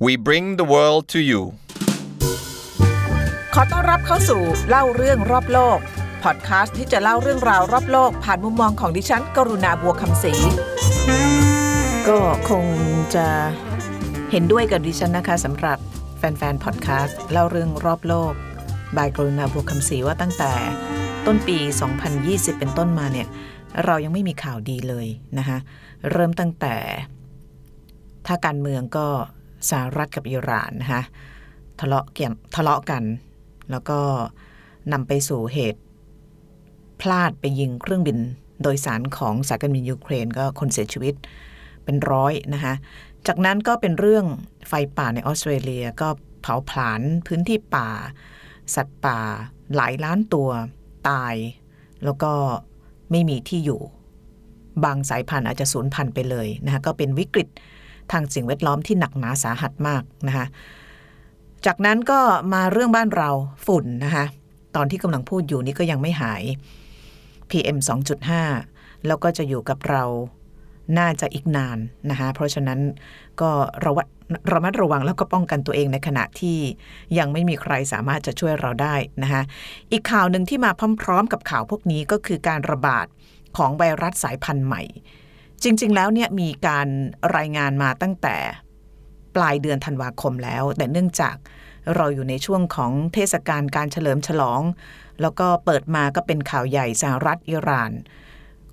We bring the world to you ขอต้อนรับเข้าสู่เล่าเรื่องรอบโลก พอดคาสต์ที่จะเล่าเรื่องราวรอบโลก ผ่านมุมมองของดิฉัน กรุณาบัวคำศรีก็คงจะเห็นด้วยกับดิฉันนะคะสำหรับแฟนๆ พอดคาสต์เล่าเรื่องรอบโลก บายกรุณาบัวคำศรีว่าตั้งแต่ต้นปี 2020 เป็นต้นมาเนี่ย เรายังไม่มีข่าวดีเลยนะคะ เริ่มตั้งแต่ ถ้าการเมืองก็ สหรัฐกับอิหร่านนะคะทะเลาะเกี่ยมทะเลาะกัน แล้วก็นำไปสู่เหตุ พลาดไปยิงเครื่องบินโดยสารของสายการบินยูเครนก็คนเสียชีวิตเป็นร้อยนะคะจากนั้นก็เป็นเรื่องไฟป่าในออสเตรเลียก็เผาผลาญพื้นที่ป่า สัตว์ป่าหลายล้านตัวตาย แล้วก็ไม่มีที่อยู่ บางสายพันธุ์อาจจะสูญพันธุ์ไปเลยนะคะก็เป็นวิกฤต ทางสิ่งแวดล้อมที่หนักหนาสาหัสมากนะคะจากนั้นก็มาเรื่องบ้านเราฝุ่นนะคะตอนที่กำลังพูดอยู่นี่ก็ยังไม่หาย PM 2.5 แล้วก็จะอยู่กับเราน่าจะอีกนานนะคะเพราะฉะนั้นก็ระวัดระมัดระวังแล้วก็ป้องกันตัวเองในขณะที่ยังไม่มีใครสามารถจะช่วยเราได้นะคะอีกข่าวหนึ่งที่มาพร้อมๆกับข่าวพวกนี้ก็คือการระบาดของไวรัสสายพันธุ์ใหม่ จริง ๆ แล้วเนี่ยมีการรายงานมาตั้งแต่ปลายเดือนธันวาคมแล้ว แต่เนื่องจากเราอยู่ในช่วงของเทศกาลการเฉลิมฉลอง แล้วก็เปิดมาก็เป็นข่าวใหญ่สหรัฐอิหร่าน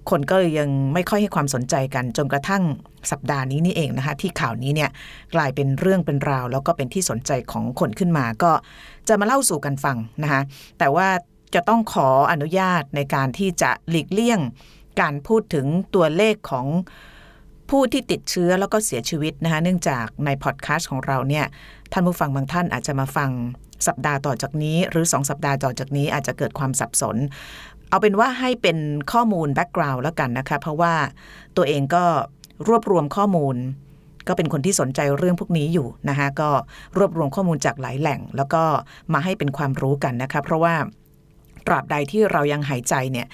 คนก็ยังไม่ค่อยให้ความสนใจกันจนกระทั่งสัปดาห์นี้นี่เองนะคะ ที่ข่าวนี้เนี่ยกลายเป็นเรื่องเป็นราว แล้วก็เป็นที่สนใจของคนขึ้นมาก็จะมาเล่าสู่กันฟังนะคะแต่ว่าจะต้องขออนุญาตในการที่จะหลีกเลี่ยง การพูดถึงตัวเลขของผู้ที่ติดเชื้อแล้วก็เสียชีวิตนะคะเนื่องจากในพอดแคสต์ของเราเนี่ยท่านผู้ฟังบางท่านอาจจะมาฟังสัปดาห์ต่อจากนี้ หรือ 2 สัปดาห์ต่อจากนี้อาจจะเกิดความสับสน เอาเป็นว่าให้เป็นข้อมูล background แล้วกันนะคะ เพราะว่าตัวเองก็รวบรวมข้อมูล ก็เป็นคนที่สนใจเรื่องพวกนี้อยู่นะคะก็รวบรวมข้อมูลจากหลายแหล่ง แล้วก็มาให้เป็นความรู้กันนะคะ เพราะว่าตราบใดที่เรายังหายใจเนี่ย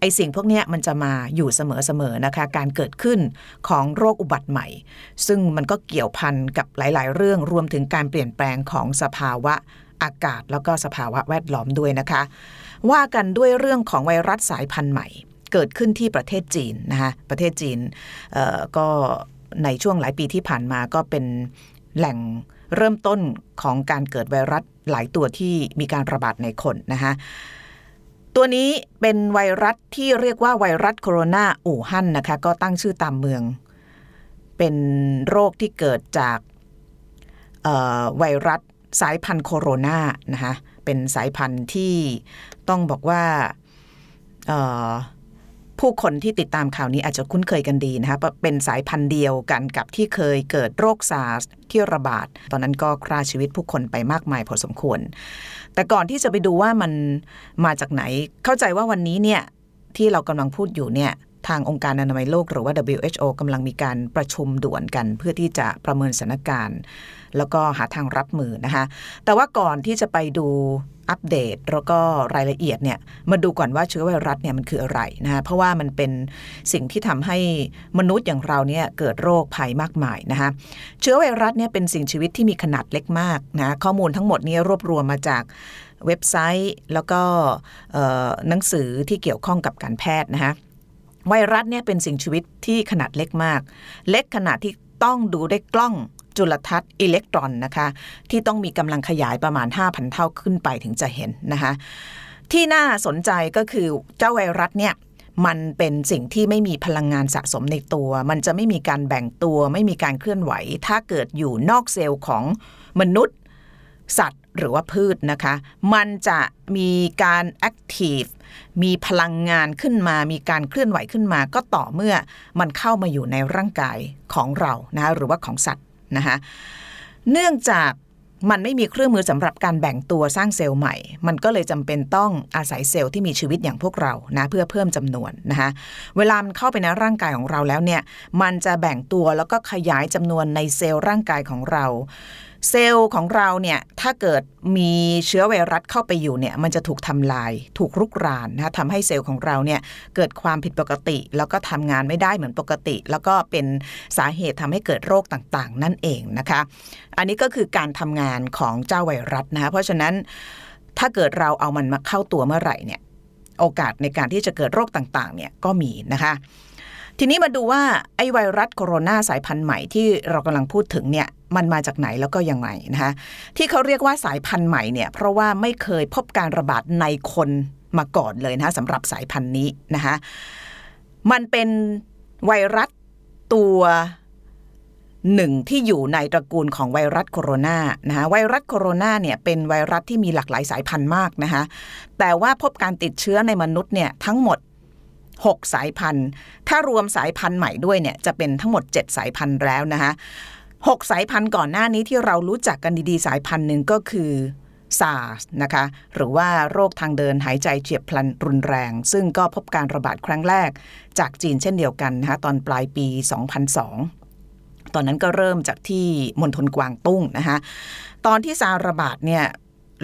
ไอสิ่งพวกนี้มันจะมาอยู่เสมอๆนะคะ การเกิดขึ้นของโรคอุบัติใหม่ ซึ่งมันก็เกี่ยวพันกับหลาย ๆ เรื่องรวมถึงการเปลี่ยนแปลงของสภาวะอากาศ แล้วก็สภาวะแวดล้อมด้วยนะคะ ว่ากันด้วยเรื่องของไวรัสสายพันธุ์ใหม่ เกิดขึ้นที่ประเทศจีนนะคะประเทศจีนก็ในช่วงหลายปีที่ผ่านมาก็เป็นแหล่งเริ่มต้นของการเกิดไวรัสหลายตัวที่มีการระบาดในคนนะคะ ตัวนี้เป็นไวรัสที่เรียกว่าไวรัสโคโรนาอู่ฮั่นนะคะ ก็ตั้งชื่อตามเมือง เป็นโรคที่เกิดจากไวรัสสายพันธุ์โคโรนานะคะเป็นสายพันธุ์ที่ต้องบอกว่า ผู้คนที่ติดตามข่าวนี้อาจจะคุ้นเคยกันดีนะคะเป็นสายพันธุ์เดียวกันกับที่เคยเกิดโรคซาร์สที่ระบาด ตอนนั้นก็ฆ่าชีวิตผู้คนไปมากมายพอสมควร แต่ก่อนที่จะไปดูว่ามันมาจากไหน เข้าใจว่าวันนี้เนี่ยที่เรากำลังพูดอยู่เนี่ย ทางองค์การอนามัยโลกหรือว่า WHO กำลังมีการประชุมด่วนกัน เพื่อที่จะประเมินสถานการณ์ แล้วก็หาทางรับมือนะคะ แต่ว่าก่อนที่จะไปดูอัปเดตแล้วก็รายละเอียดเนี่ยมาดูก่อนว่าเชื้อไวรัสเนี่ยมันคืออะไรนะคะเพราะว่ามันเป็นสิ่งที่ทำให้มนุษย์อย่างเราเนี่ยเกิดโรคภัยมากมายนะคะเชื้อไวรัสเนี่ยเป็นสิ่งชีวิตที่มีขนาดเล็กมากนะข้อมูลทั้งหมดนี้รวบรวมมาจากเว็บไซต์ แล้วก็หนังสือที่เกี่ยวข้องกับการแพทย์นะคะ ไวรัสเนี่ยเป็นสิ่งชีวิตที่ขนาดเล็กมาก เล็กขนาดที่ต้องดูด้วยกล้องจุลทรรศน์อิเล็กตรอนนะคะ ที่ต้องมีกำลังขยายประมาณ 5,000 เท่าขึ้นไปถึงจะเห็นนะคะ ที่น่าสนใจก็คือเจ้าไวรัสเนี่ยมันเป็นสิ่งที่ไม่มีพลังงานสะสมในตัว มันจะไม่มีการแบ่งตัว ไม่มีการเคลื่อนไหว ถ้าเกิดอยู่นอกเซลล์ของมนุษย์ สัตว์หรือว่าพืชนะคะ มันจะมีการแอคทีฟ มีพลังงานขึ้นมา มีการเคลื่อนไหวขึ้นมา ก็ต่อเมื่อมันเข้ามาอยู่ในร่างกายของเรานะหรือว่าของสัตว์นะคะเนื่องจากมันไม่มีเครื่องมือสำหรับการแบ่งตัวสร้างเซลล์ใหม่ มันก็เลยจำเป็นต้องอาศัยเซลล์ที่มีชีวิตอย่างพวกเรานะเพื่อเพิ่มจำนวนนะคะเวลามันเข้าไปในร่างกายของเราแล้วเนี่ย มันจะแบ่งตัวแล้วก็ขยายจำนวนในเซลล์ร่างกายของเรา เซลล์ของเราเนี่ยถ้าเกิดมีเชื้อไวรัสเข้าไปอยู่เนี่ยมันจะถูกทำลาย ถูกรุกรานนะคะทำให้เซลล์ของเราเนี่ยเกิดความผิดปกติ แล้วก็ทำงานไม่ได้เหมือนปกติ แล้วก็เป็นสาเหตุทำให้เกิดโรคต่างๆ นั่นเองนะคะ อันนี้ก็คือการทำงานของเจ้าไวรัสนะคะเพราะฉะนั้นถ้าเกิดเราเอามันมาเข้าตัวเมื่อไหร่เนี่ยโอกาสในการที่จะเกิดโรคต่างๆเนี่ยก็มีนะคะทีนี้มาดูว่าไอไวรัสโคโรนาสายพันธุ์ใหม่ที่เรากำลังพูดถึงเนี่ย มันมาจากไหนแล้วก็ยังไงนะคะที่เขาเรียกว่าสายพันธุ์ใหม่เนี่ยเพราะว่าไม่เคยพบการระบาดในคนมาก่อนเลยนะคะสำหรับสายพันธุ์นี้นะคะมันเป็นไวรัสตัวหนึ่งที่อยู่ในตระกูลของไวรัสโคโรนานะคะไวรัสโคโรนาเนี่ยเป็นไวรัสที่มีหลากหลายสายพันธุ์มากนะคะแต่ว่าพบการติดเชื้อในมนุษย์เนี่ยทั้งหมด 6 สายพันธุ์ ถ้ารวมสายพันธุ์ใหม่ด้วยเนี่ยจะเป็นทั้งหมด 7 สายพันธุ์แล้วนะคะ หกสายพันธุ์ก่อนหน้านี้ที่เรารู้จักกันดีๆ สายพันธุ์หนึ่งก็คือซาร์สนะคะหรือว่าโรคทางเดินหายใจเฉียบพลันรุนแรง ซึ่งก็พบการระบาดครั้งแรก จากจีนเช่นเดียวกันนะคะตอนปลายปี 2002 ตอนนั้นก็เริ่มจากที่มณฑลกวางตุ้งนะคะตอนที่ซาร์ระบาดเนี่ย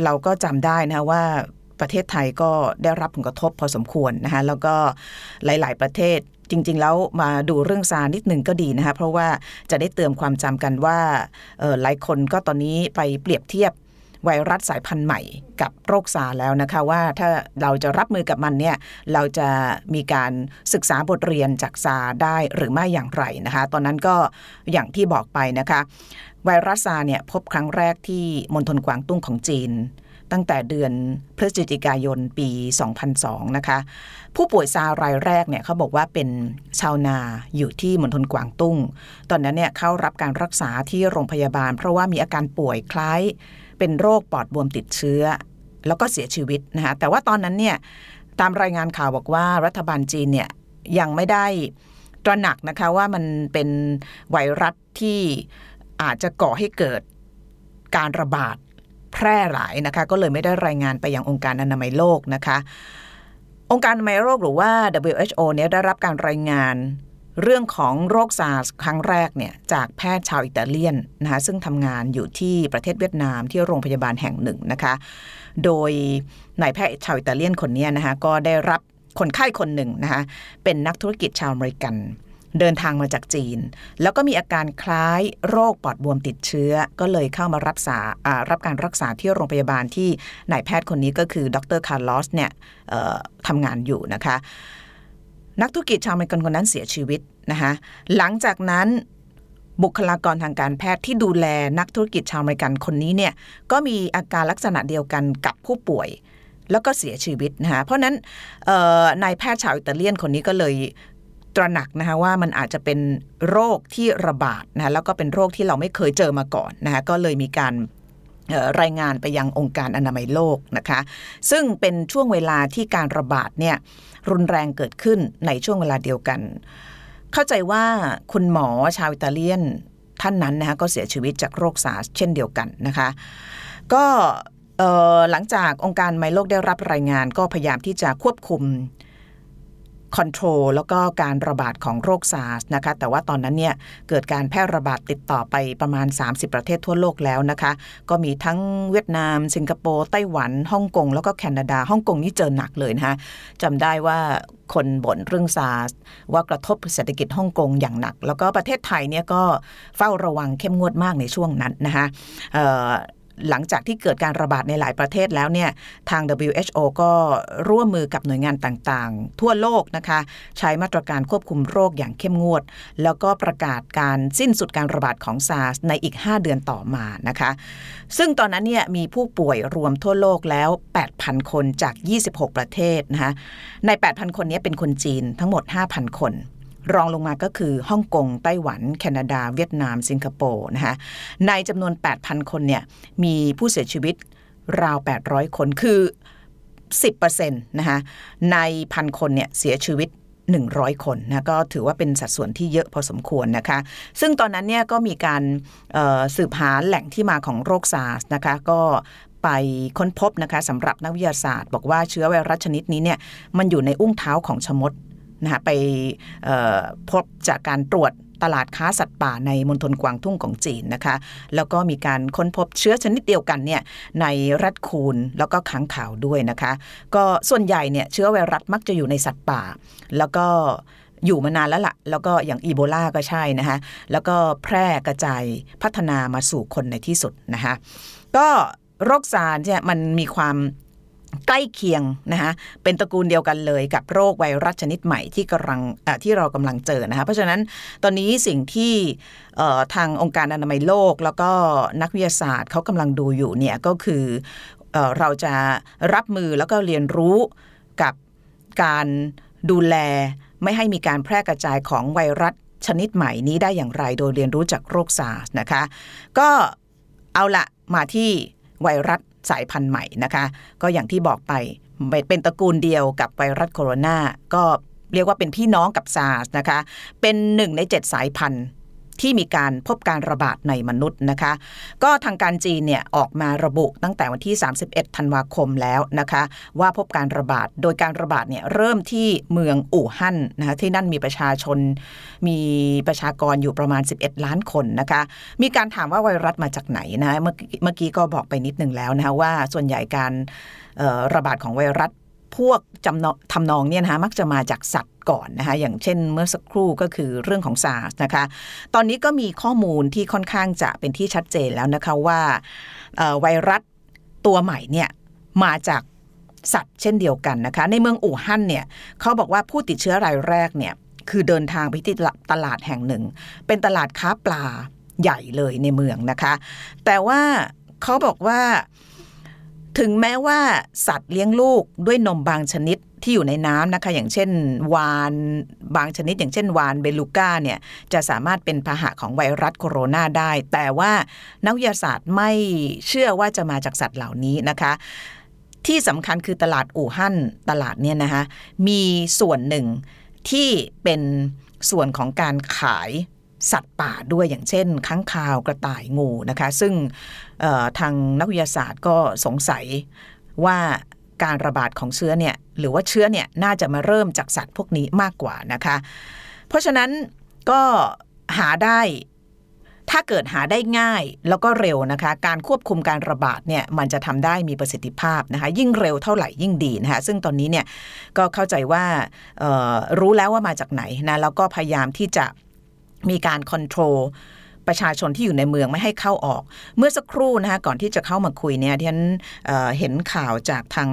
เราก็จำได้นะะว่าประเทศไทยก็ได้รับผลกระทบพอสมควรนะคะแล้วก็หลาย ๆ ประเทศ จริง ๆ แล้วมาดูเรื่องซานิดหนึ่งก็ดีนะคะเพราะว่าจะได้เติมความจำกันว่าหลายคนก็ตอนนี้ไปเปรียบเทียบไวรัสสายพันธุ์ใหม่กับโรคซาแล้วนะคะว่าถ้าเราจะรับมือกับมันเนี่ยเราจะมีการศึกษาบทเรียนจากซาได้หรือไม่อย่างไรนะคะ ตอนนั้นก็อย่างที่บอกไปนะคะ ไวรัสซาเนี่ยพบครั้งแรกที่มณฑลกวางตุ้งของจีน ตั้งแต่เดือนพฤศจิกายนปี 2002 นะคะ ผู้ป่วยซารายแรกเนี่ยเขาบอกว่าเป็นชาวนาอยู่ที่มณฑลกวางตุ้ง ตอนนั้นเนี่ยเขารับการรักษาที่โรงพยาบาล เพราะว่ามีอาการป่วยคล้าย เป็นโรคปอดบวมติดเชื้อ แล้วก็เสียชีวิตนะคะแต่ว่าตอนนั้นเนี่ยตามรายงานข่าวบอกว่ารัฐบาลจีนเนี่ยยังไม่ได้ตระหนักนะคะว่ามันเป็นไวรัสที่อาจจะก่อให้เกิดการระบาด แพร่หลายนะคะ ก็เลยไม่ได้รายงานไปยังองค์การอนามัยโลกนะคะ องค์การอนามัยโลกหรือว่า WHO เนี่ยได้รับการรายงานเรื่องของโรคซาร์สครั้งแรกเนี่ยจากแพทย์ชาวอิตาเลียนนะคะซึ่งทำงานอยู่ที่ประเทศเวียดนามที่โรงพยาบาลแห่งหนึ่งนะคะ โดยนายแพทย์ชาวอิตาเลียนคนนี้นะคะก็ได้รับคนไข้คนหนึ่งนะคะเป็นนักธุรกิจชาวอเมริกัน เดินทางมาจากจีน แล้วก็มีอาการคล้ายโรคปอดบวมติดเชื้อ ก็เลยเข้ามารับษารับการรักษาที่โรงพยาบาลที่นายแพทย์คนนี้ก็คือดรคาร์ลอสเนี่ยทำงานอยู่นะคะ นักธุรกิจชาวอเมริกันคนนั้นเสียชีวิตนะคะหลังจากนั้นบุคลากรทางการแพทย์ที่ดูแลนักธุรกิจชาวอเมริกันคนนี้เนี่ยก็มีอาการลักษณะเดียวกันกับผู้ป่วย แล้วก็เสียชีวิตนะคะเพราะนั้นนายแพทย์ชาวอิตาเลียนคนนี้ก็เลย ตระหนักนะคะว่ามันอาจจะเป็นโรคที่ระบาดนะคะแล้วก็เป็นโรคที่เราไม่เคยเจอมาก่อนนะคะก็เลยมีการรายงานไปยังองค์การอนามัยโลกนะคะ ซึ่งเป็นช่วงเวลาที่การระบาดเนี่ยรุนแรงเกิดขึ้นในช่วงเวลาเดียวกัน เข้าใจว่าคุณหมอชาวอิตาเลียนท่านนั้นนะคะก็เสียชีวิตจากโรคซาร์สเช่นเดียวกันนะคะ ก็หลังจากองค์การอนามัยโลกได้รับรายงานก็พยายามที่จะควบคุม control แล้วก็การระบาดของโรคซาร์สนะคะแต่ว่าตอนนั้นเนี่ยเกิดการแพร่ระบาดติดต่อไปประมาณ 30 ประเทศทั่วโลกแล้วนะคะ ก็มีทั้งเวียดนาม สิงคโปร์ไต้หวันฮ่องกงแล้วก็แคนาดาฮ่องกงนี่เจอหนักเลยนะคะจำได้ว่าคนบ่นเรื่องซาร์สว่ากระทบเศรษฐกิจฮ่องกงอย่างหนัก แล้วก็ประเทศไทยเนี่ยก็เฝ้าระวังเข้มงวดมากในช่วงนั้นนะคะ หลังจากที่เกิดการระบาดในหลายประเทศแล้วเนี่ยทาง WHO ก็ร่วมมือกับหน่วยงานต่างๆ ทั่วโลกนะคะ ใช้มาตรการควบคุมโรคอย่างเข้มงวด แล้วก็ประกาศการสิ้นสุดการระบาดของซาร์สในอีก 5 เดือนต่อมานะคะ ซึ่งตอนนั้นเนี่ยมีผู้ป่วยรวมทั่วโลกแล้ว 8,000 คนจาก 26 ประเทศนะคะใน 8,000 คนนี้เป็นคนจีนทั้งหมด 5,000 คน รองลงมาก็คือฮ่องกง ไต้หวัน แคนาดา เวียดนาม สิงคโปร์นะคะในจำนวน 8,000 คนเนี่ยมีผู้เสียชีวิตราว 800 คนคือ 10%นะคะในพันคนเนี่ยเสียชีวิต 100 คนนะก็ถือว่าเป็นสัดส่วนที่เยอะพอสมควรนะคะ ซึ่งตอนนั้นเนี่ยก็มีการสืบหาแหล่งที่มาของโรคซาร์สนะคะก็ไปค้นพบนะคะสำหรับนักวิทยาศาสตร์ บอกว่าเชื้อไวรัสชนิดนี้เนี่ยมันอยู่ในอุ้งเท้าของชมด นะคะไปพบจากการตรวจตลาดค้าสัตว์ป่าในมณฑลกวางตุ้งของจีนนะคะ แล้วก็มีการค้นพบเชื้อชนิดเดียวกันเนี่ยในรัดคูนแล้วก็ค้างข่าวด้วยนะคะ ก็ส่วนใหญ่เนี่ยเชื้อไวรัสมักจะอยู่ในสัตว์ป่า แล้วก็อยู่มานานแล้วละ่ะ แล้วก็อย่างอีโบลาก็ใช่นะคะแล้วก็แพร่กระจายพัฒนามาสู่คนในที่สุดนะคะก็โรคซาร์เนี่ยมันมีความ ใกล้เคียงนะคะเป็นตระกูลเดียวกันเลยกับโรคไวรัสชนิดใหม่ที่กำลังที่เรากำลังเจอนะคะเพราะฉะนั้นตอนนี้สิ่งที่ทางองค์การอนามัยโลก แล้วก็นักวิทยาศาสตร์เขากำลังดูอยู่เนี่ยก็คือเราจะรับมือแล้วก็เรียนรู้กับการดูแลไม่ให้มีการแพร่กระจายของไวรัสชนิดใหม่นี้ได้อย่างไร โดยเรียนรู้จากโรคซาร์สนะคะ ก็เอาละมาที่ไวรัส สายพันธุ์ใหม่นะคะ ก็อย่างที่บอกไปเป็นตระกูลเดียวกับไวรัสโคโรนาก็เรียกว่าเป็นพี่น้องกับซาร์สนะคะ เป็นหนึ่งในเจ็ดสายพันธุ์ ที่มีการพบการระบาดในมนุษย์นะคะ ก็ทางการจีนเนี่ยออกมาระบุตั้งแต่วันที่ 31 ธันวาคมแล้วนะคะ ว่าพบการระบาดโดยการระบาดเนี่ยเริ่มที่เมืองอู่ฮั่นนะคะที่นั่นมีประชาชนมีประชากรอยู่ประมาณ 11 ล้านคนนะคะ มีการถามว่าไวรัสมาจากไหนนะเมื่อกี้ก็บอกไปนิดนึงแล้วนะคะว่าส่วนใหญ่การระบาดของไวรัส พวกจำนทำนองเนี่ยนะคะมักจะมาจากสัตว์ก่อนนะคะอย่างเช่นเมื่อสักครู่ก็คือเรื่องของซาร์สนะคะ ตอนนี้ก็มีข้อมูลที่ค่อนข้างจะเป็นที่ชัดเจนแล้วนะคะว่าไวรัสตัวใหม่เนี่ยมาจากสัตว์เช่นเดียวกันนะคะ ในเมืองอู่ฮั่นเนี่ยเขาบอกว่าผู้ติดเชื้อรายแรกเนี่ยคือเดินทางไปที่ตลาดแห่งหนึ่ง เป็นตลาดค้าปลาใหญ่เลยในเมืองนะคะ แต่ว่าเขาบอกว่า ถึงแม้ว่าสัตว์เลี้ยงลูกด้วยนมบางชนิดที่อยู่ในน้ำนะคะ อย่างเช่น วานบางชนิด อย่างเช่น วานเบลูก้าเนี่ยจะสามารถเป็นพาหะของไวรัสโคโรนาได้ แต่ว่านักวิทยาศาสตร์ไม่เชื่อว่าจะมาจากสัตว์เหล่านี้นะคะที่สำคัญคือตลาดอู่ฮั่นตลาดเนี่ยนะคะมีส่วนหนึ่งที่เป็นส่วนของการขาย สัตว์ป่าด้วยอย่างเช่นค้างคาวกระต่ายงูนะคะ ซึ่งทางนักวิทยาศาสตร์ก็สงสัยว่าการระบาดของเชื้อเนี่ยหรือว่าเชื้อเนี่ยน่าจะมาเริ่มจากสัตว์พวกนี้มากกว่านะคะ เพราะฉะนั้นก็หาได้ถ้าเกิดหาได้ง่ายแล้วก็เร็วนะคะ การควบคุมการระบาดเนี่ยมันจะทำได้มีประสิทธิภาพนะคะ ยิ่งเร็วเท่าไหร่ยิ่งดีนะคะซึ่งตอนนี้เนี่ยก็เข้าใจว่ารู้แล้วว่ามาจากไหนนะแล้วก็พยายามที่จะ มีการคอนโทรล ประชาชนที่อยู่ในเมืองไม่ให้เข้าออก เมื่อสักครู่นะคะก่อนที่จะเข้ามาคุยเนี่ยที่ฉันเห็นข่าวจากทาง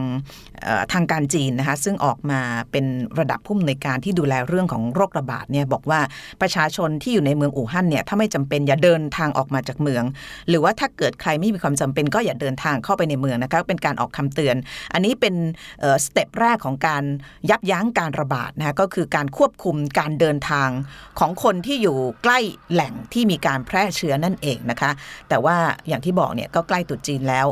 ทางการจีนนะคะซึ่งออกมาเป็นระดับผู้อำนวยการที่ดูแลเรื่องของโรคระบาดเนี่ยบอกว่าประชาชนที่อยู่ในเมืองอู่ฮั่นเนี่ยถ้าไม่จำเป็นอย่าเดินทางออกมาจากเมือง หรือว่าถ้าเกิดใครไม่มีความจำเป็นก็อย่าเดินทางเข้าไปในเมืองนะคะเป็นการออกคำเตือน อันนี้เป็นสเต็ปแรกของการยับยั้งการระบาดนะคะก็คือการควบคุมการเดินทางของคนที่อยู่ใกล้แหล่งที่มีการแพร่เชื้อนั่นเองนะคะ แต่ว่าอย่างที่บอกเนี่ยก็ใกล้ตุดจีนแล้ว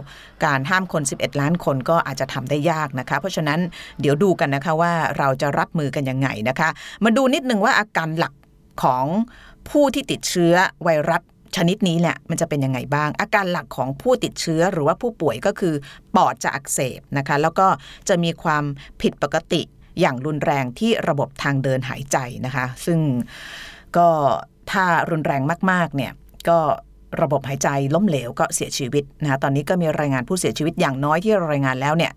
การห้ามคน 11 ล้านคนก็อาจจะทำได้ยากนะคะ เพราะฉะนั้นเดี๋ยวดูกันนะคะว่าเราจะรับมือกันยังไงนะคะ มาดูนิดนึงว่าอาการหลักของผู้ที่ติดเชื้อไวรัสชนิดนี้เนี่ยมันจะเป็นยังไงบ้าง อาการหลักของผู้ติดเชื้อหรือว่าผู้ป่วยก็คือปอดจะอักเสบนะคะ แล้วก็จะมีความผิดปกติอย่างรุนแรงที่ระบบทางเดินหายใจนะคะ ซึ่งก็ ถ้ารุนแรงมากๆเนี่ยก็ระบบหายใจล้มเหลวก็เสียชีวิตนะคะตอนนี้ก็มีรายงานผู้เสียชีวิตอย่างน้อยที่รายงานแล้วเนี่ย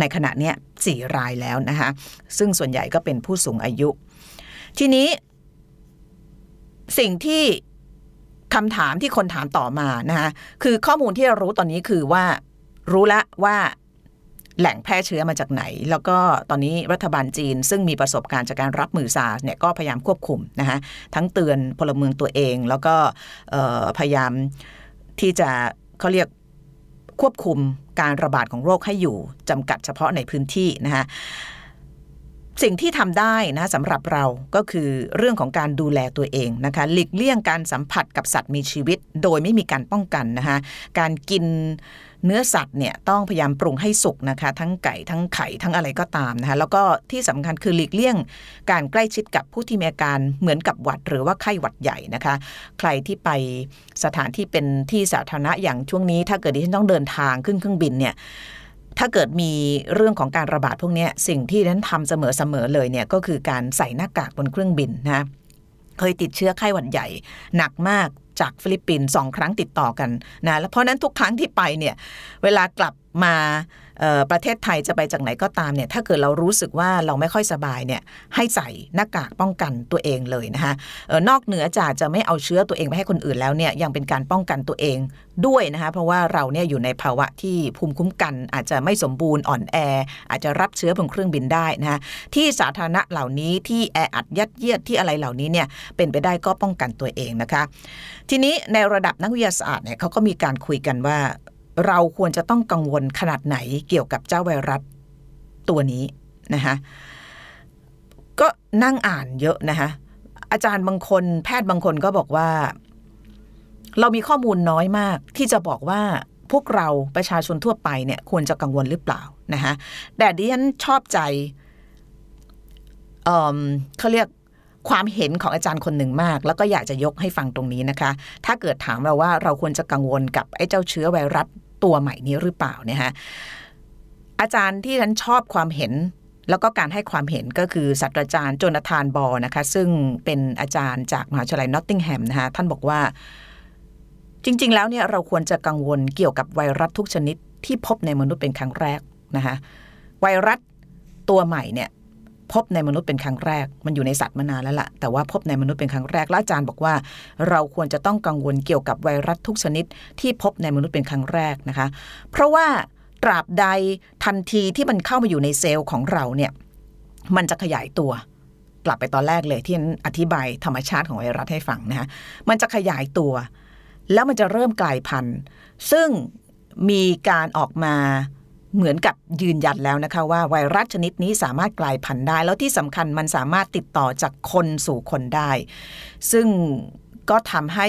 ในขณะนี้สี่รายแล้วนะคะซึ่งส่วนใหญ่ก็เป็นผู้สูงอายุ ทีนี้ สิ่งที่คำถามที่คนถามต่อมานะคะคือข้อมูลที่เรารู้ตอนนี้คือว่ารู้แล้วว่า แหล่งแพร่เชื้อมาจากไหน แล้วก็ตอนนี้รัฐบาลจีน ซึ่งมีประสบการณ์จากการรับมือซาร์เนี่ยก็พยายามควบคุมนะคะทั้งเตือนพลเมืองตัวเอง แล้วก็พยายามที่จะเขาเรียกควบคุมการระบาดของโรคให้อยู่จำกัดเฉพาะในพื้นที่นะคะ สิ่งที่ทำได้นะสำหรับเราก็คือเรื่องของการดูแลตัวเองนะคะหลีกเลี่ยงการสัมผัสกับสัตว์มีชีวิต โดยไม่มีการป้องกันนะคะการกินเนื้อสัตว์เนี่ยต้องพยายามปรุงให้สุกนะคะทั้งไก่ทั้งไข่ทั้งอะไรก็ตามนะคะแล้วก็ที่สำคัญคือหลีกเลี่ยง การใกล้ชิดกับผู้ที่มีอาการเหมือนกับหวัด หรือว่าไข้หวัดใหญ่นะคะ ใครที่ไปสถานที่เป็นที่สาธารณะอย่างช่วงนี้ ถ้าเกิดที่ฉันต้องเดินทางขึ้นเครื่องบินเนี่ย ถ้าเกิดมีเรื่องของการระบาดพวกนี้สิ่งที่นั้นทำเสมอๆเลยเนี่ยก็คือการใส่หน้ากากบนเครื่องบินนะเคยติดเชื้อไข้หวัดใหญ่ หนักมากจากฟิลิปปินส์สองครั้งติดต่อกันนะแล้วเพราะนั้นทุกครั้งที่ไปเนี่ยเวลากลับมา ประเทศไทยจะไปจากไหนก็ตามเนี่ยถ้าเกิดเรารู้สึกว่าเราไม่ค่อยสบายเนี่ยให้ใส่หน้ากากป้องกันตัวเองเลยนะคะนอกเหนือจากจะไม่เอาเชื้อตัวเองไปให้คนอื่นแล้วเนี่ยยังเป็นการป้องกันตัวเองด้วยนะคะเพราะว่าเราเนี่ยอยู่ในภาวะที่ภูมิคุ้มกัน อาจจะไม่สมบูรณ์อ่อนแอ อาจจะรับเชื้อบนเครื่องบินได้นะคะที่สาธารณะเหล่านี้ที่แออัดยัดเยียดที่อะไรเหล่านี้เนี่ยเป็นไปได้ก็ป้องกันตัวเองนะคะ ทีนี้ในระดับนักวิทยาศาสตร์เนี่ยเขาก็มีการคุยกันว่า เราควรจะต้องกังวลขนาดไหนเกี่ยวกับเจ้าไวรัสตัวนี้นะคะก็นั่งอ่านเยอะนะคะอาจารย์บางคน แพทย์บางคนก็บอกว่า เรามีข้อมูลน้อยมากที่จะบอกว่าพวกเราประชาชนทั่วไปเนี่ยควรจะกังวลหรือเปล่านะคะแต่ดิฉันชอบใจเเขาเรียกความเห็นของอาจารย์คนหนึ่งมาก แล้วก็อยากจะยกให้ฟังตรงนี้นะคะ ถ้าเกิดถามเราว่าเราควรจะกังวลกับไอ้เจ้าเชื้อไวรัส ตัวใหม่นี้หรือเปล่าเนี่ยฮะอาจารย์ที่ฉันชอบความเห็นแล้วก็การให้ความเห็นก็คือศาสตราจารย์โจนาธานบอนะคะ ซึ่งเป็นอาจารย์จากมหาวิทยาลัยนอตติงแฮมนะคะท่านบอกว่า จริง ๆ แล้วเนี่ยเราควรจะกังวลเกี่ยวกับไวรัสทุกชนิดที่พบในมนุษย์เป็นครั้งแรกนะคะไวรัสตัวใหม่เนี่ย พบในมนุษย์เป็นครั้งแรก มันอยู่ในสัตว์มานานแล้วละ่ะ แต่ว่าพบในมนุษย์เป็นครั้งแรกและอาจารย์บอกว่า เราควรจะต้องกังวลเกี่ยวกับไวรัสทุกชนิด ที่พบในมนุษย์เป็นครั้งแรกนะคะ เพราะว่าตราบใดทันทีที่มันเข้ามาอยู่ในเซลล์ของเราเนี่ยมันจะขยายตัว กลับไปตอนแรกเลยที่อธิบายธรรมชาติของไวรัสให้ฟังนะคะมันจะขยายตัว แล้วมันจะเริ่มกลายพันธุ์ ซึ่งมีการออกมา เหมือนกับยืนยันแล้วนะคะว่าไวรัสชนิดนี้สามารถกลายพันธุ์ได้ แล้วที่สำคัญมันสามารถติดต่อจากคนสู่คนได้ ซึ่งก็ทำให้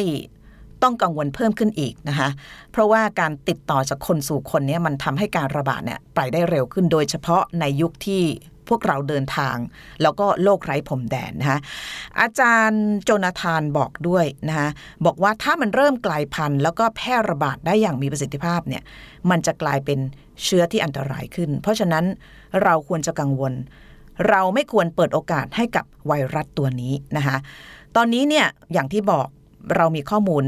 ต้องกังวลเพิ่มขึ้นอีกนะคะเพราะว่าการติดต่อจากคนสู่คนนี้มันทำให้การระบาดเนี่ยไปได้เร็วขึ้นโดยเฉพาะในยุคที่ พวกเราเดินทาง แล้วก็โลกไร้พรมแดนนะคะอาจารย์โจนาธานบอกด้วยนะคะบอกว่าถ้ามันเริ่มกลายพันธุ์ แล้วก็แพร่ระบาดได้อย่างมีประสิทธิภาพเนี่ยมันจะกลายเป็นเชื้อที่อันตรายขึ้น เพราะฉะนั้นเราควรจะกังวล เราไม่ควรเปิดโอกาสให้กับไวรัสตัวนี้นะคะตอนนี้เนี่ยอย่างที่บอกเรามีข้อมูล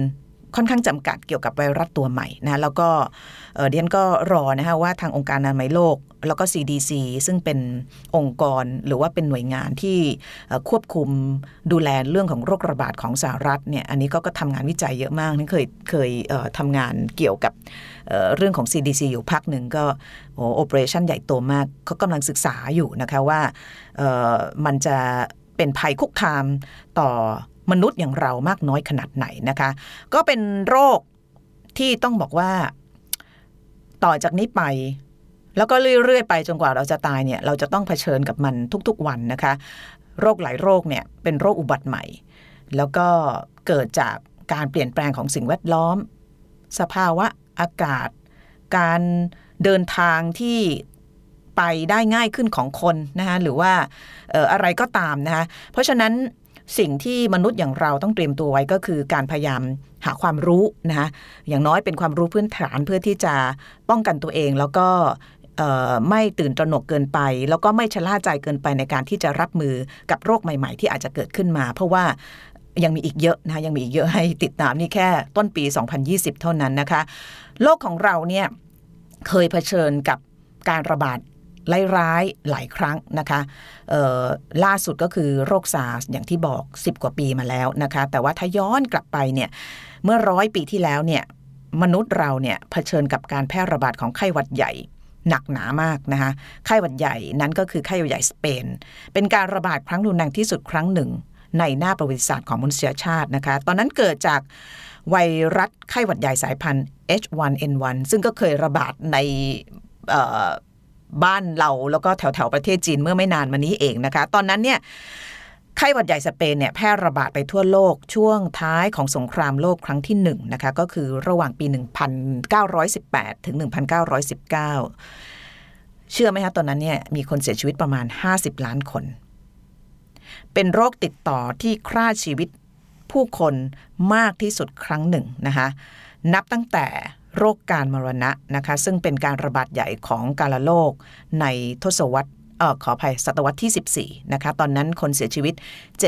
ค่อนข้างจำกัดเกี่ยวกับไวรัสตัวใหม่นะแล้วก็เดียนก็รอนะคะว่าทางองค์การอนามัยโลก แล้วก็ CDC ซึ่งเป็นองค์กรหรือว่าเป็นหน่วยงานที่ควบคุมดูแลเรื่องของโรคระบาดของสหรัฐเนี่ยอันนี้ก็ก็ทำงานวิจัยเยอะมากนี่เคยเคยทำงานเกี่ยวกับเรื่องของ CDC อยู่พักหนึ่งก็โอเปอเรชั่นใหญ่โตมากเขากำลังศึกษาอยู่นะคะว่ามันจะเป็นภัยคุกคามต่อ มนุษย์อย่างเรามากน้อยขนาดไหนนะคะ ก็เป็นโรคที่ต้องบอกว่าต่อจากนี้ไป แล้วก็เรื่อยๆไปจนกว่าเราจะตายเนี่ยเราจะต้องเผชิญกับมันทุกๆวันนะคะ โรคหลายโรคเนี่ยเป็นโรคอุบัติใหม่ แล้วก็เกิดจากการเปลี่ยนแปลงของสิ่งแวดล้อม สภาวะอากาศ การเดินทางที่ไปได้ง่ายขึ้นของคนนะคะหรือว่าอะไรก็ตามนะคะเพราะฉะนั้น สิ่งที่มนุษย์อย่างเราต้องเตรียมตัวไว้ก็คือการพยายามหาความรู้นะคะอย่างน้อยเป็นความรู้พื้นฐานเพื่อที่จะป้องกันตัวเองแล้วก็ไม่ตื่นตระหนกเกินไป แล้วก็ไม่ชะล่าใจเกินไปในการที่จะรับมือกับโรคใหม่ๆ ที่อาจจะเกิดขึ้นมา เพราะว่ายังมีอีกเยอะนะคะยังมีอีกเยอะให้ติดตามนี่แค่ต้นปี 2020 เท่านั้นนะคะ โลกของเราเนี่ยเคยเผชิญกับการระบาด ร้ายๆหลายครั้งนะคะล่าสุดก็คือโรคซาร์สอย่างที่บอก 10 กว่าปีมาแล้วนะคะแต่ว่าถ้าย้อนกลับไปเนี่ยเมื่อร้อยปีที่แล้วเนี่ยมนุษย์เราเนี่ยเผชิญกับการแพร่ระบาดของไข้หวัดใหญ่หนักหนามากนะคะไข้หวัดใหญ่นั้นก็คือไข้หวัดใหญ่สเปน เป็นการระบาดครั้งรุนแรงที่สุดครั้งหนึ่ง ในหน้าประวัติศาสตร์ของมนุษยชาตินะคะตอนนั้นเกิดจากไวรัสไข้หวัดใหญ่สายพันธุ์ H1N1 ซึ่งก็เคยระบาดใน บ้านเราแล้วก็แถวแถวประเทศจีนเมื่อไม่นานมานี้เองนะคะ ตอนนั้นเนี่ยไข้หวัดใหญ่สเปนเนี่ยแพร่ระบาดไปทั่วโลกช่วงท้ายของสงครามโลกครั้งที่1นนะคะก็คือระหว่างปี 1918 ถึง 1919 เชื่อไหมคะตอนนั้นเนี่ยมีคนเสียชีวิตประมาณ 50 ล้านคน เป็นโรคติดต่อที่ฆ่าชีวิตผู้คนมากที่สุดครั้งหนึ่งนะคะนับตั้งแต่ โรคการมรณะนะคะซึ่งเป็นการระบาดใหญ่ของกาลโลกในทศวรรษเออขออภัยศตวรรษที่ 14 นะคะ ตอนนั้นคนเสียชีวิต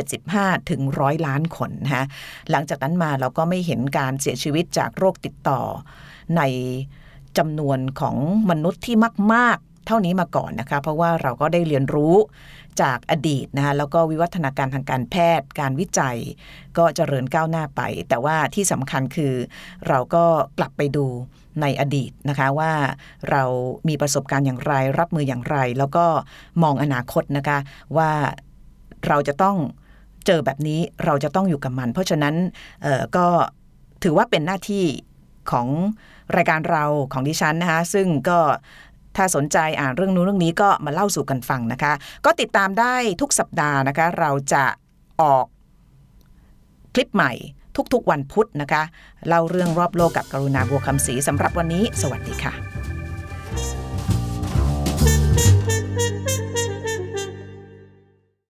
75 ถึงร้อยล้านคนนะคะหลังจากนั้นมาเราก็ไม่เห็นการเสียชีวิตจากโรคติดต่อ ในจำนวนของมนุษย์ที่มาก ๆ เท่านี้มาก่อนนะคะ เพราะว่าเราก็ได้เรียนรู้ จากอดีตนะคะแล้วก็วิวัฒนาการทางการแพทย์ การวิจัย ก็เจริญก้าวหน้าไป แต่ว่าที่สำคัญคือเราก็กลับไปดูในอดีตนะคะว่าเรามีประสบการณ์อย่างไร รับมืออย่างไร แล้วก็มองอนาคตนะคะว่าเราจะต้องเจอแบบนี้เราจะต้องอยู่กับมัน เพราะฉะนั้นก็ถือว่าเป็นหน้าที่ของรายการเราของดิฉันนะคะซึ่งก็ ถ้าสนใจอ่านเรื่องนู้นเรื่องนี้ก็มาเล่าสู่กันฟังนะคะ ก็ติดตามได้ทุกสัปดาห์นะคะ เราจะออกคลิปใหม่ทุกๆวันพุธนะคะ เล่าเรื่องรอบโลกกับกรุณาบัวคำศรีสำหรับวันนี้ สวัสดีค่ะ